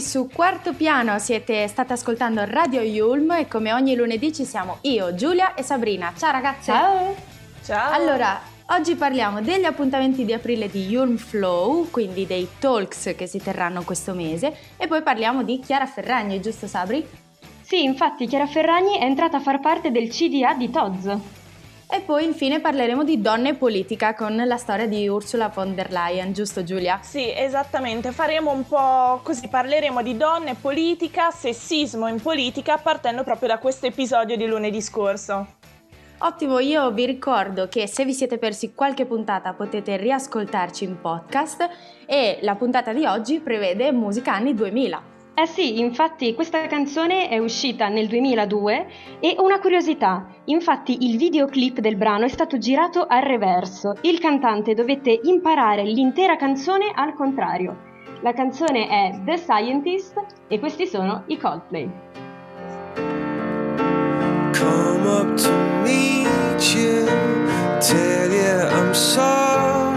qui su Quarto Piano, siete state ascoltando Radio Yulm e come ogni lunedì ci siamo io, Giulia e Sabrina. Ciao ragazze! Ciao! Ciao! Allora, oggi parliamo degli appuntamenti di aprile di Yulm Flow, quindi dei talks che si terranno questo mese e poi parliamo di Chiara Ferragni, giusto Sabri? Sì, infatti Chiara Ferragni è entrata a far parte del CDA di Toz. E poi infine parleremo di donne e politica con la storia di Ursula von der Leyen, giusto Giulia? Sì, esattamente, faremo un po' così, parleremo di donne, politica, sessismo in politica, partendo proprio da questo episodio di lunedì scorso. Ottimo, io vi ricordo che se vi siete persi qualche puntata potete riascoltarci in podcast e la puntata di oggi prevede musica anni 2000. Eh sì, infatti questa canzone è uscita nel 2002 e una curiosità, infatti il videoclip del brano è stato girato al reverso, il cantante dovette imparare l'intera canzone al contrario. La canzone è The Scientist e questi sono i Coldplay. Come up to meet you, tell you I'm sorry,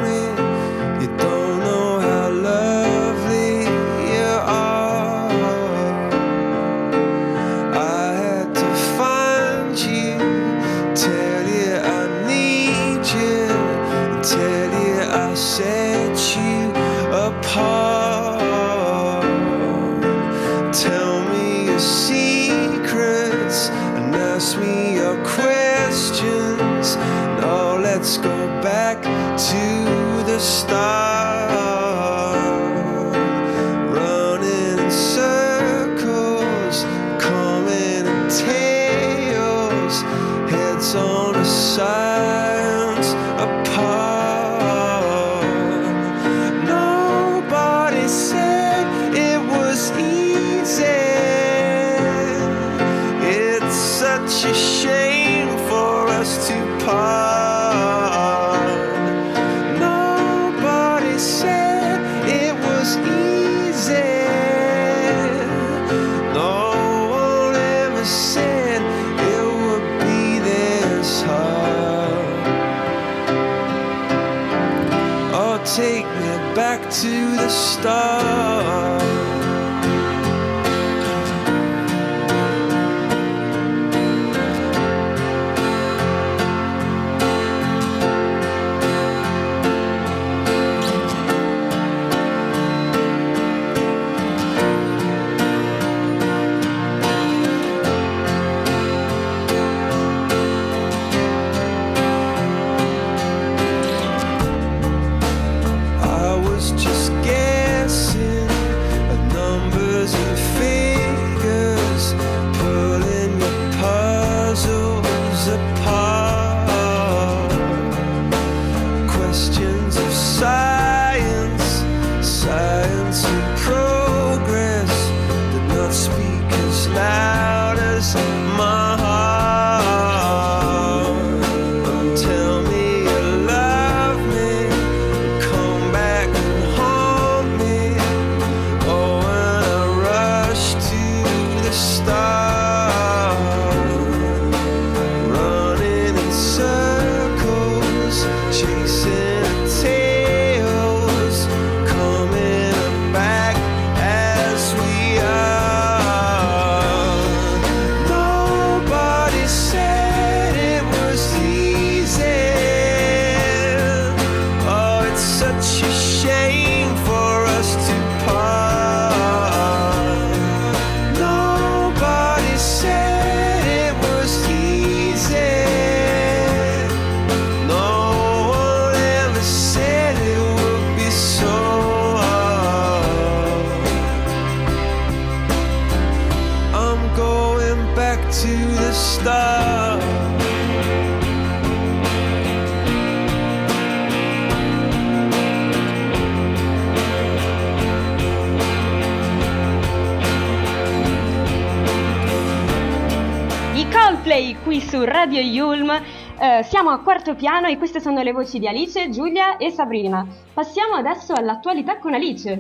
qui su Radio Yulm. Eh, siamo a quarto piano e queste sono le voci di Alice, Giulia e Sabrina. Passiamo adesso all'attualità con Alice.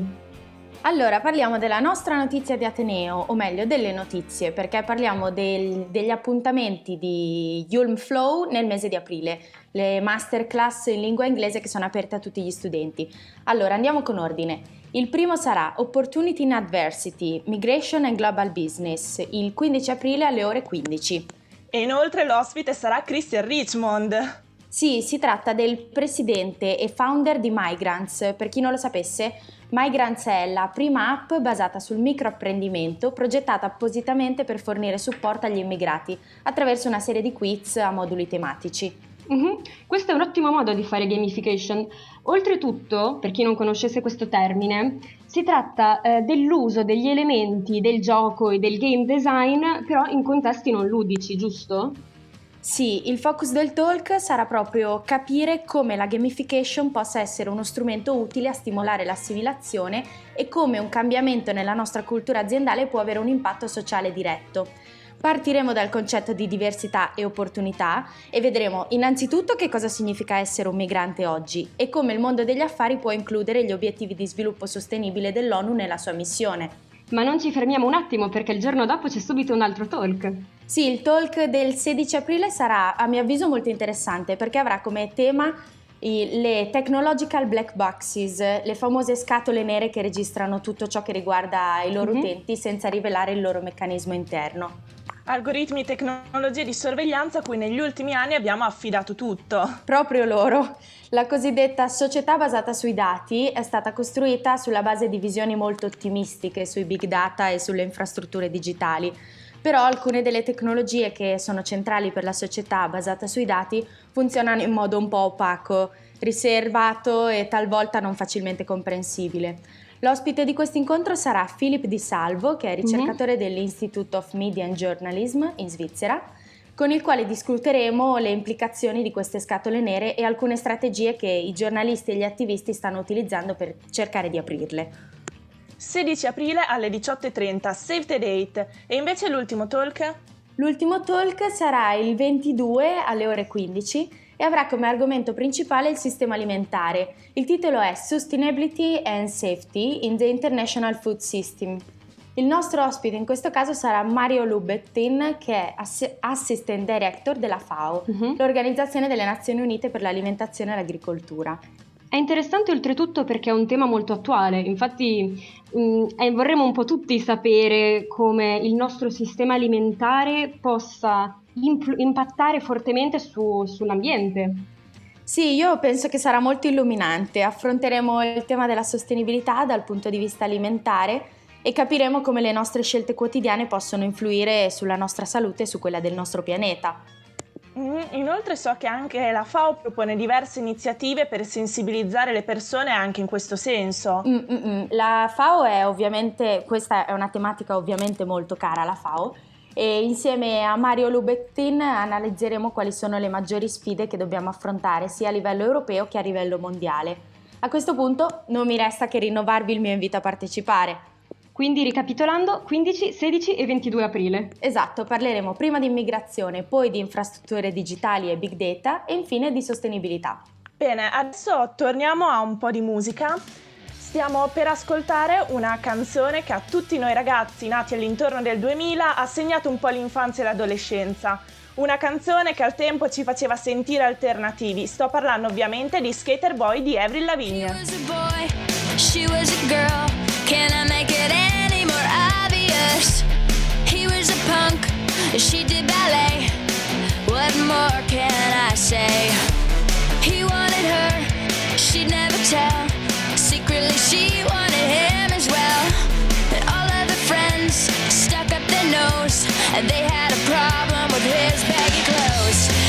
Allora, parliamo della nostra notizia di Ateneo, o meglio delle notizie, perché parliamo del- degli appuntamenti di Yulm Flow nel mese di aprile, le masterclass in lingua inglese che sono aperte a tutti gli studenti. Allora, andiamo con ordine. Il primo sarà Opportunity in Adversity, Migration and Global Business, il 15 aprile alle ore 15. E inoltre l'ospite sarà Christian Richmond. Sì, si tratta del presidente e founder di Migrants. Per chi non lo sapesse, Migrants è la prima app basata sul microapprendimento progettata appositamente per fornire supporto agli immigrati attraverso una serie di quiz a moduli tematici. Mm-hmm. Questo è un ottimo modo di fare gamification. Oltretutto, per chi non conoscesse questo termine, si tratta eh, dell'uso degli elementi del gioco e del game design, però in contesti non ludici, giusto? Sì, il focus del talk sarà proprio capire come la gamification possa essere uno strumento utile a stimolare l'assimilazione e come un cambiamento nella nostra cultura aziendale può avere un impatto sociale diretto. Partiremo dal concetto di diversità e opportunità e vedremo innanzitutto che cosa significa essere un migrante oggi e come il mondo degli affari può includere gli obiettivi di sviluppo sostenibile dell'ONU nella sua missione. Ma non ci fermiamo un attimo perché il giorno dopo c'è subito un altro talk. Sì, il talk del 16 aprile sarà a mio avviso molto interessante perché avrà come tema le technological black boxes, le famose scatole nere che registrano tutto ciò che riguarda i loro mm-hmm. utenti senza rivelare il loro meccanismo interno algoritmi tecnologie di sorveglianza a cui negli ultimi anni abbiamo affidato tutto. Proprio loro. La cosiddetta società basata sui dati è stata costruita sulla base di visioni molto ottimistiche sui big data e sulle infrastrutture digitali. Però alcune delle tecnologie che sono centrali per la società basata sui dati funzionano in modo un po' opaco, riservato e talvolta non facilmente comprensibile. L'ospite di questo incontro sarà Philip Di Salvo, che è ricercatore mm-hmm. dell'Institute of Media and Journalism in Svizzera, con il quale discuteremo le implicazioni di queste scatole nere e alcune strategie che i giornalisti e gli attivisti stanno utilizzando per cercare di aprirle. 16 aprile alle 18.30, save the date. E invece l'ultimo talk? L'ultimo talk sarà il 22 alle ore 15 e avrà come argomento principale il sistema alimentare. Il titolo è Sustainability and Safety in the International Food System. Il nostro ospite in questo caso sarà Mario Lubettin, che è Assistant Director della FAO, uh-huh. l'Organizzazione delle Nazioni Unite per l'Alimentazione e l'Agricoltura. È interessante oltretutto perché è un tema molto attuale, infatti mh, eh, vorremmo un po' tutti sapere come il nostro sistema alimentare possa imp- impattare fortemente su, sull'ambiente. Sì, io penso che sarà molto illuminante. Affronteremo il tema della sostenibilità dal punto di vista alimentare e capiremo come le nostre scelte quotidiane possono influire sulla nostra salute e su quella del nostro pianeta. Mm, inoltre so che anche la FAO propone diverse iniziative per sensibilizzare le persone anche in questo senso. Mm-mm. La FAO è ovviamente, questa è una tematica ovviamente molto cara alla FAO, e insieme a Mario Lubettin analizzeremo quali sono le maggiori sfide che dobbiamo affrontare sia a livello europeo che a livello mondiale. A questo punto non mi resta che rinnovarvi il mio invito a partecipare. Quindi ricapitolando, 15, 16 e 22 aprile. Esatto, parleremo prima di immigrazione, poi di infrastrutture digitali e big data e infine di sostenibilità. Bene, adesso torniamo a un po' di musica. Stiamo per ascoltare una canzone che a tutti noi ragazzi nati all'intorno del 2000 ha segnato un po' l'infanzia e l'adolescenza. Una canzone che al tempo ci faceva sentire alternativi. Sto parlando ovviamente di Skater Boy di Avril Lavigne. She did ballet. What more can I say? He wanted her, she'd never tell. Secretly, she wanted him as well. And all of the friends stuck up their nose, and they had a problem with his baggy clothes.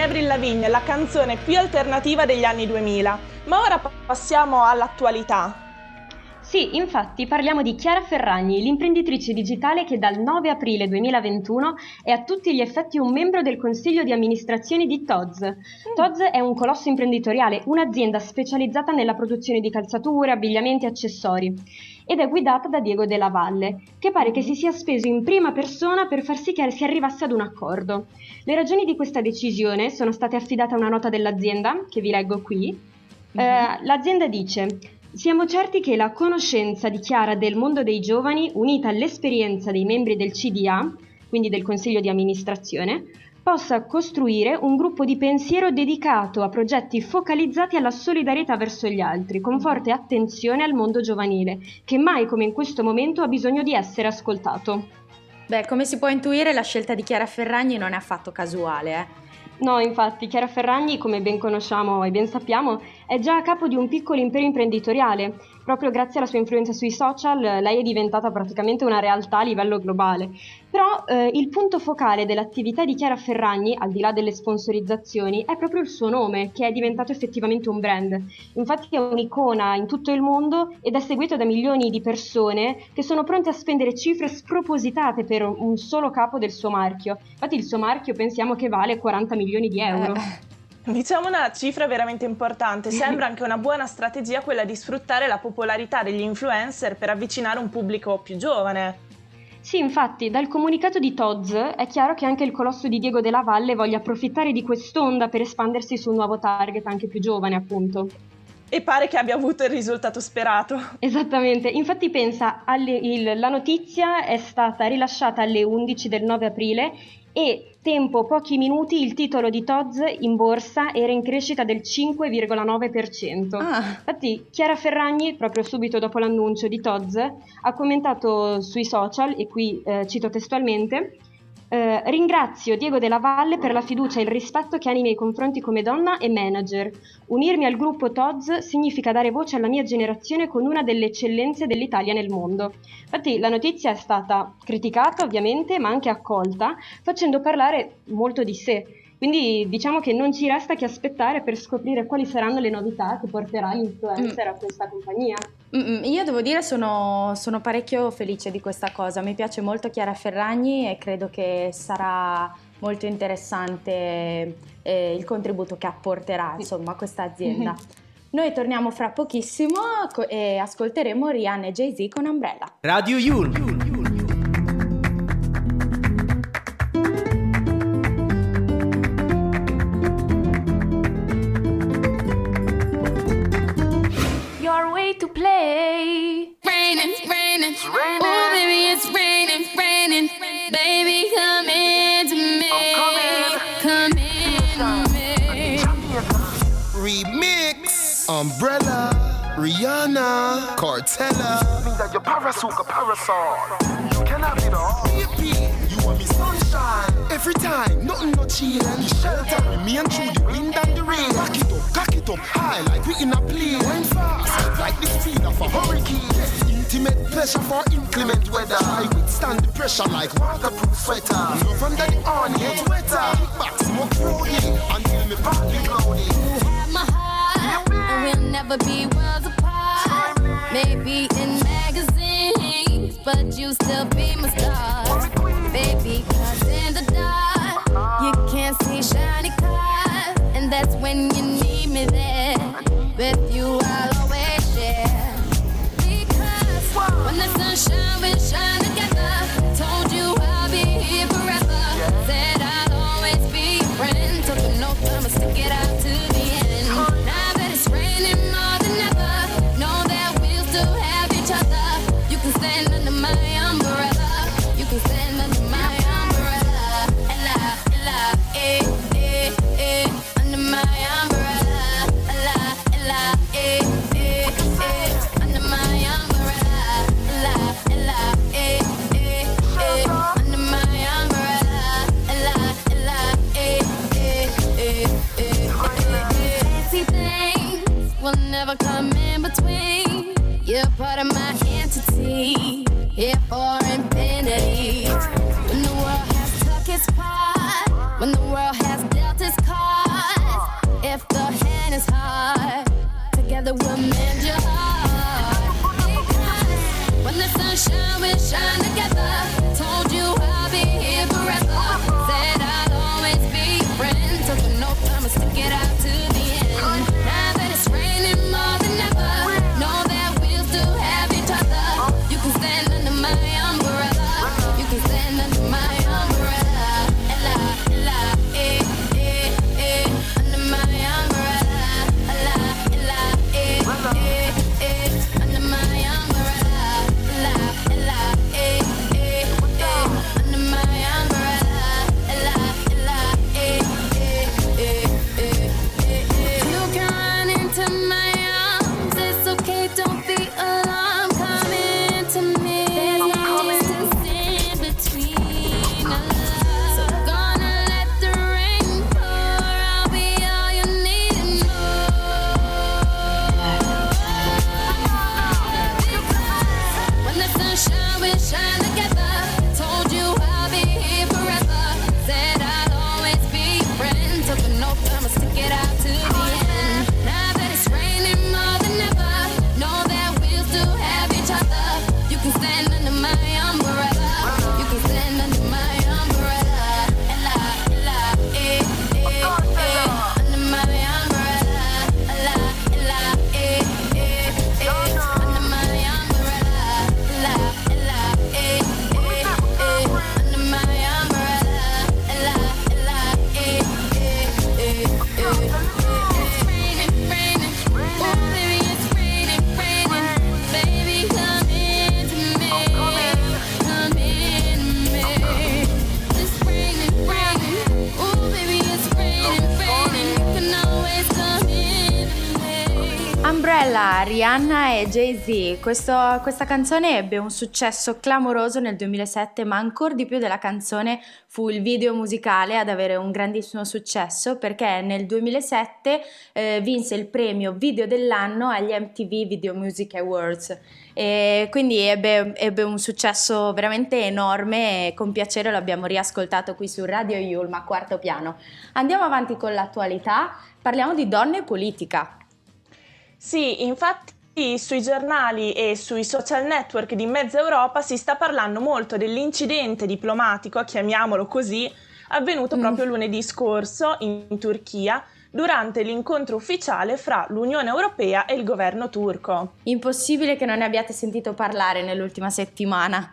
Di Avril Lavigne, la canzone più alternativa degli anni 2000. Ma ora passiamo all'attualità. Sì, infatti parliamo di Chiara Ferragni, l'imprenditrice digitale che dal 9 aprile 2021 è a tutti gli effetti un membro del consiglio di amministrazione di Toz. Toz è un colosso imprenditoriale, un'azienda specializzata nella produzione di calzature, abbigliamenti e accessori ed è guidata da Diego Della Valle, che pare che si sia speso in prima persona per far sì che si arrivasse ad un accordo. Le ragioni di questa decisione sono state affidate a una nota dell'azienda, che vi leggo qui. Eh, l'azienda dice siamo certi che la conoscenza di Chiara del mondo dei giovani, unita all'esperienza dei membri del CDA, quindi del Consiglio di amministrazione, possa costruire un gruppo di pensiero dedicato a progetti focalizzati alla solidarietà verso gli altri, con forte attenzione al mondo giovanile, che mai come in questo momento ha bisogno di essere ascoltato. Beh, come si può intuire, la scelta di Chiara Ferragni non è affatto casuale. Eh? No, infatti, Chiara Ferragni, come ben conosciamo e ben sappiamo, è già a capo di un piccolo imperio imprenditoriale. Proprio grazie alla sua influenza sui social, lei è diventata praticamente una realtà a livello globale. Però eh, il punto focale dell'attività di Chiara Ferragni, al di là delle sponsorizzazioni, è proprio il suo nome, che è diventato effettivamente un brand. Infatti è un'icona in tutto il mondo ed è seguito da milioni di persone che sono pronte a spendere cifre spropositate per un solo capo del suo marchio. Infatti il suo marchio pensiamo che vale 40 milioni di euro. Eh. Diciamo una cifra veramente importante, sembra anche una buona strategia quella di sfruttare la popolarità degli influencer per avvicinare un pubblico più giovane. Sì, infatti, dal comunicato di Toz è chiaro che anche il colosso di Diego della Valle voglia approfittare di quest'onda per espandersi su un nuovo target anche più giovane, appunto. E pare che abbia avuto il risultato sperato. Esattamente, infatti pensa, alle, il, la notizia è stata rilasciata alle 11 del 9 aprile e tempo pochi minuti il titolo di Toz in borsa era in crescita del 5,9%. Ah. Infatti Chiara Ferragni, proprio subito dopo l'annuncio di Toz, ha commentato sui social, e qui eh, cito testualmente, eh, ringrazio Diego Della Valle per la fiducia e il rispetto che ha nei miei confronti come donna e manager. Unirmi al gruppo TODS significa dare voce alla mia generazione con una delle eccellenze dell'Italia nel mondo. Infatti la notizia è stata criticata ovviamente, ma anche accolta, facendo parlare molto di sé. Quindi diciamo che non ci resta che aspettare per scoprire quali saranno le novità che porterà l'influencer a questa compagnia. Io devo dire sono, sono parecchio felice di questa cosa, mi piace molto Chiara Ferragni e credo che sarà molto interessante eh, il contributo che apporterà insomma, questa azienda. Noi torniamo fra pochissimo e ascolteremo Rihanna e Jay-Z con Umbrella. Radio Yul. Rihanna. Cartella. Me that your parasuka parasol. You can have it all. Baby, you want me sunshine. Every time, nothing no chillin'. Shelter me and you, you wind and the rain. Cock it up, cock it up, high like we in a plane. Went fast, like the speed of a hurricane. Intimate pleasure for inclement weather. I withstand the pressure like waterproof sweater. Love under the on, get wetter. Kick back, smoke rolling until me partly cloudy. You have my heart, and we'll never be worlds apart. Maybe in magazines, but you still be my star, baby. Cause in the dark, you can't see shiny cars, and that's when you need me there. With will never come in between. You're part of my entity, here for infinity. When the world has took its part, when the world has dealt its cards, if the hand is hard, together we'll mend your heart. Because when the sunshine, will shine together. Jay-Z. Questo- questa canzone ebbe un successo clamoroso nel 2007, ma ancora di più della canzone fu il video musicale ad avere un grandissimo successo perché nel 2007 eh, vinse il premio video dell'anno agli MTV Video Music Awards. E quindi ebbe, ebbe un successo veramente enorme e con piacere lo abbiamo riascoltato qui su Radio Yulma, quarto piano. Andiamo avanti con l'attualità, parliamo di donne e politica. Sì, infatti sui giornali e sui social network di mezza Europa si sta parlando molto dell'incidente diplomatico, chiamiamolo così, avvenuto Mm. proprio lunedì scorso in Turchia durante l'incontro ufficiale fra l'Unione Europea e il governo turco. Impossibile che non ne abbiate sentito parlare nell'ultima settimana.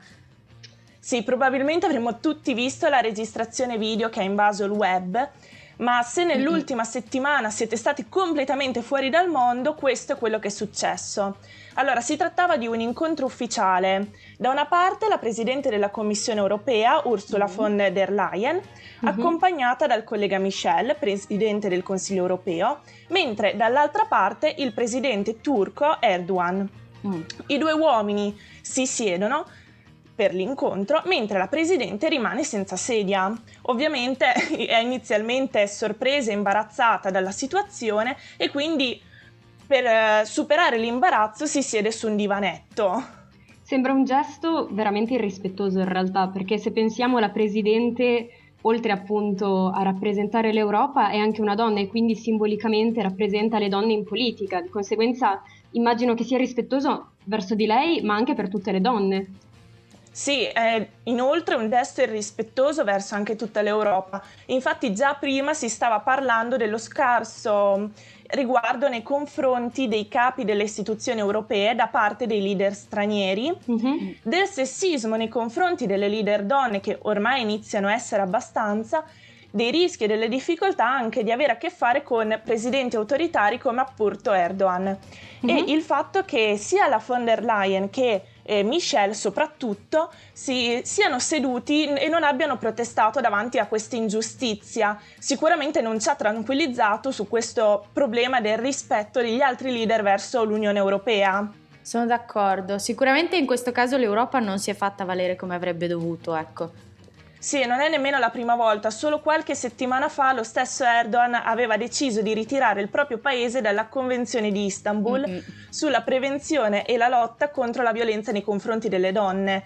Sì, probabilmente avremmo tutti visto la registrazione video che ha invaso il web, ma se nell'ultima settimana siete stati completamente fuori dal mondo, questo è quello che è successo. Allora, si trattava di un incontro ufficiale. Da una parte la Presidente della Commissione europea, Ursula von der Leyen, accompagnata dal collega Michel, Presidente del Consiglio europeo, mentre dall'altra parte il Presidente turco Erdogan. Mm. I due uomini si siedono per l'incontro, mentre la presidente rimane senza sedia. Ovviamente è inizialmente sorpresa e imbarazzata dalla situazione e quindi per eh, superare l'imbarazzo si siede su un divanetto. Sembra un gesto veramente irrispettoso in realtà, perché se pensiamo alla Presidente, oltre appunto a rappresentare l'Europa, è anche una donna e quindi simbolicamente rappresenta le donne in politica. Di conseguenza immagino che sia rispettoso verso di lei, ma anche per tutte le donne. Sì, è inoltre un gesto irrispettoso verso anche tutta l'Europa. Infatti già prima si stava parlando dello scarso riguardo nei confronti dei capi delle istituzioni europee da parte dei leader stranieri, Mhm. del sessismo nei confronti delle leader donne che ormai iniziano a essere abbastanza, dei rischi e delle difficoltà anche di avere a che fare con presidenti autoritari come appunto Erdogan. Mhm. E il fatto che sia la von der Leyen che eh, Michel soprattutto si, siano seduti e non abbiano protestato davanti a questa ingiustizia. Sicuramente non ci ha tranquillizzato su questo problema del rispetto degli altri leader verso l'Unione Europea. Sono d'accordo. Sicuramente in questo caso l'Europa non si è fatta valere come avrebbe dovuto, ecco. Sì, non è nemmeno la prima volta, solo qualche settimana fa lo stesso Erdogan aveva deciso di ritirare il proprio paese dalla Convenzione di Istanbul Mm-mm. sulla prevenzione e la lotta contro la violenza nei confronti delle donne.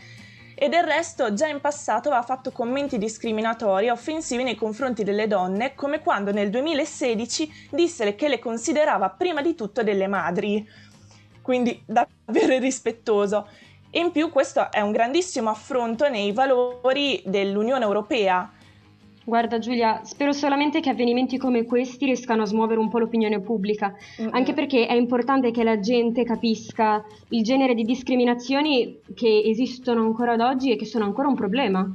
e del resto già in passato aveva fatto commenti discriminatori e offensivi nei confronti delle donne, come quando nel 2016 disse che le considerava prima di tutto delle madri. Quindi davvero irrispettoso. E in più questo è un grandissimo affronto nei valori dell'Unione Europea. Guarda Giulia, spero solamente che avvenimenti come questi riescano a smuovere un po' l'opinione pubblica, mm-hmm. anche perché è importante che la gente capisca il genere di discriminazioni che esistono ancora ad oggi e che sono ancora un problema.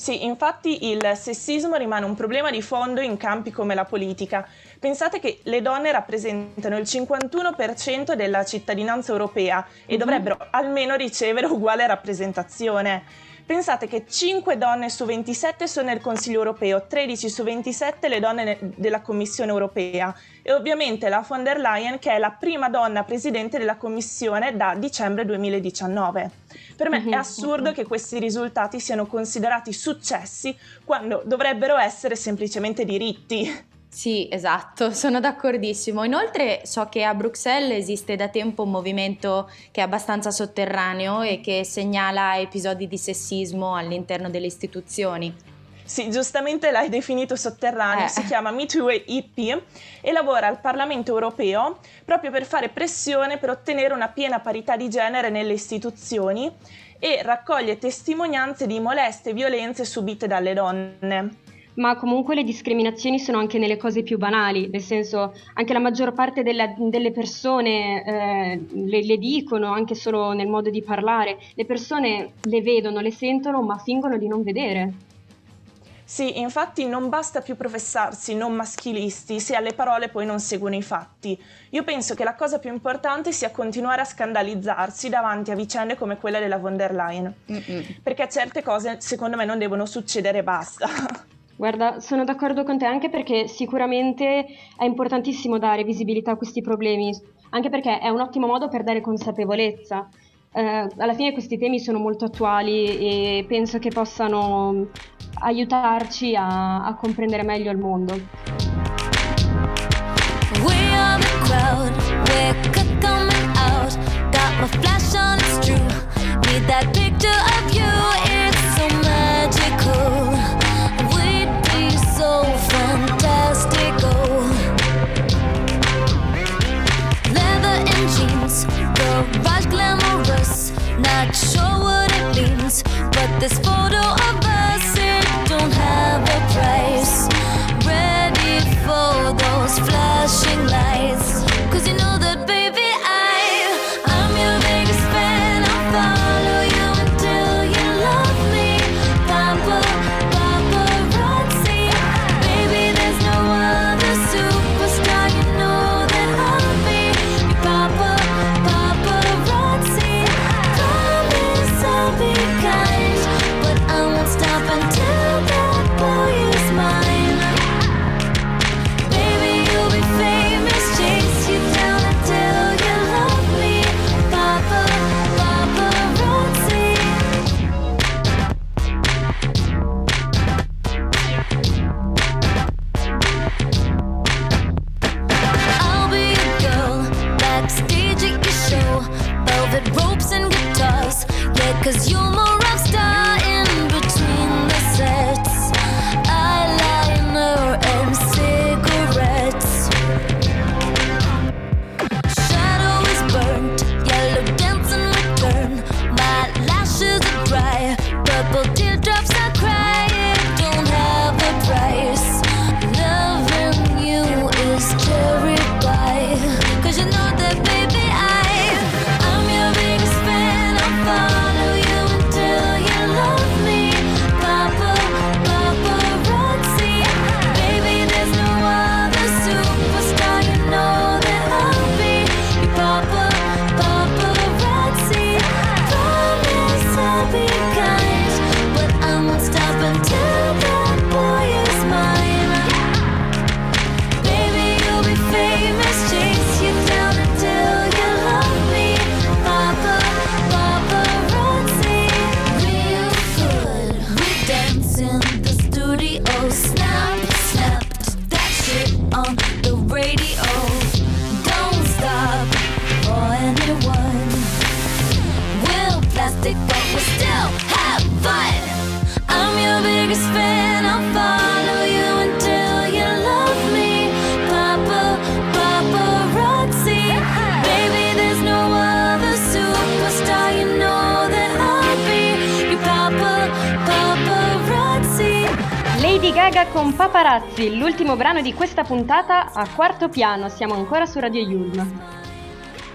Sì, infatti il sessismo rimane un problema di fondo in campi come la politica. Pensate che le donne rappresentano il 51% della cittadinanza europea e mm-hmm. dovrebbero almeno ricevere uguale rappresentazione. Pensate che 5 donne su 27 sono nel Consiglio europeo, 13 su 27 le donne della Commissione europea e ovviamente la von der Leyen che è la prima donna presidente della Commissione da dicembre 2019. Per me è mhm, assurdo mhm. che questi risultati siano considerati successi quando dovrebbero essere semplicemente diritti. Sì, esatto, sono d'accordissimo. Inoltre so che a Bruxelles esiste da tempo un movimento che è abbastanza sotterraneo e che segnala episodi di sessismo all'interno delle istituzioni. Sì, giustamente l'hai definito sotterraneo, eh. si chiama MeToo EP e lavora al Parlamento europeo proprio per fare pressione per ottenere una piena parità di genere nelle istituzioni e raccoglie testimonianze di moleste e violenze subite dalle donne ma comunque le discriminazioni sono anche nelle cose più banali, nel senso anche la maggior parte della, delle persone eh, le, le, dicono anche solo nel modo di parlare, le persone le vedono, le sentono ma fingono di non vedere. Sì, infatti non basta più professarsi non maschilisti se alle parole poi non seguono i fatti. Io penso che la cosa più importante sia continuare a scandalizzarsi davanti a vicende come quella della von der Leyen, Mm-mm. perché certe cose secondo me non devono succedere e basta. Guarda, sono d'accordo con te anche perché sicuramente è importantissimo dare visibilità a questi problemi, anche perché è un ottimo modo per dare consapevolezza. Eh, alla fine questi temi sono molto attuali e penso che possano aiutarci a, a comprendere meglio il mondo. We Not sure what it means, but this photo Cause you're my Paparazzi, l'ultimo brano di questa puntata a quarto piano. Siamo ancora su Radio Yulm.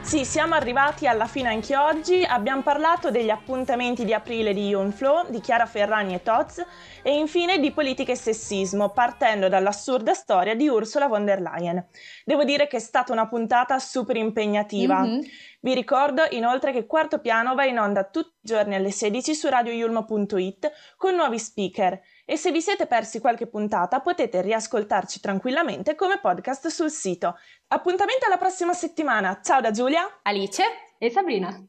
Sì, siamo arrivati alla fine anche oggi. Abbiamo parlato degli appuntamenti di aprile di Flow, di Chiara Ferragni e Toz e infine di politica e sessismo, partendo dall'assurda storia di Ursula von der Leyen. Devo dire che è stata una puntata super impegnativa. Mm-hmm. Vi ricordo inoltre che Quarto Piano va in onda tutti i giorni alle 16 su radioyulmo.it con nuovi speaker e se vi siete persi qualche puntata potete riascoltarci tranquillamente come podcast sul sito. Appuntamento alla prossima settimana. Ciao da Giulia, Alice e Sabrina.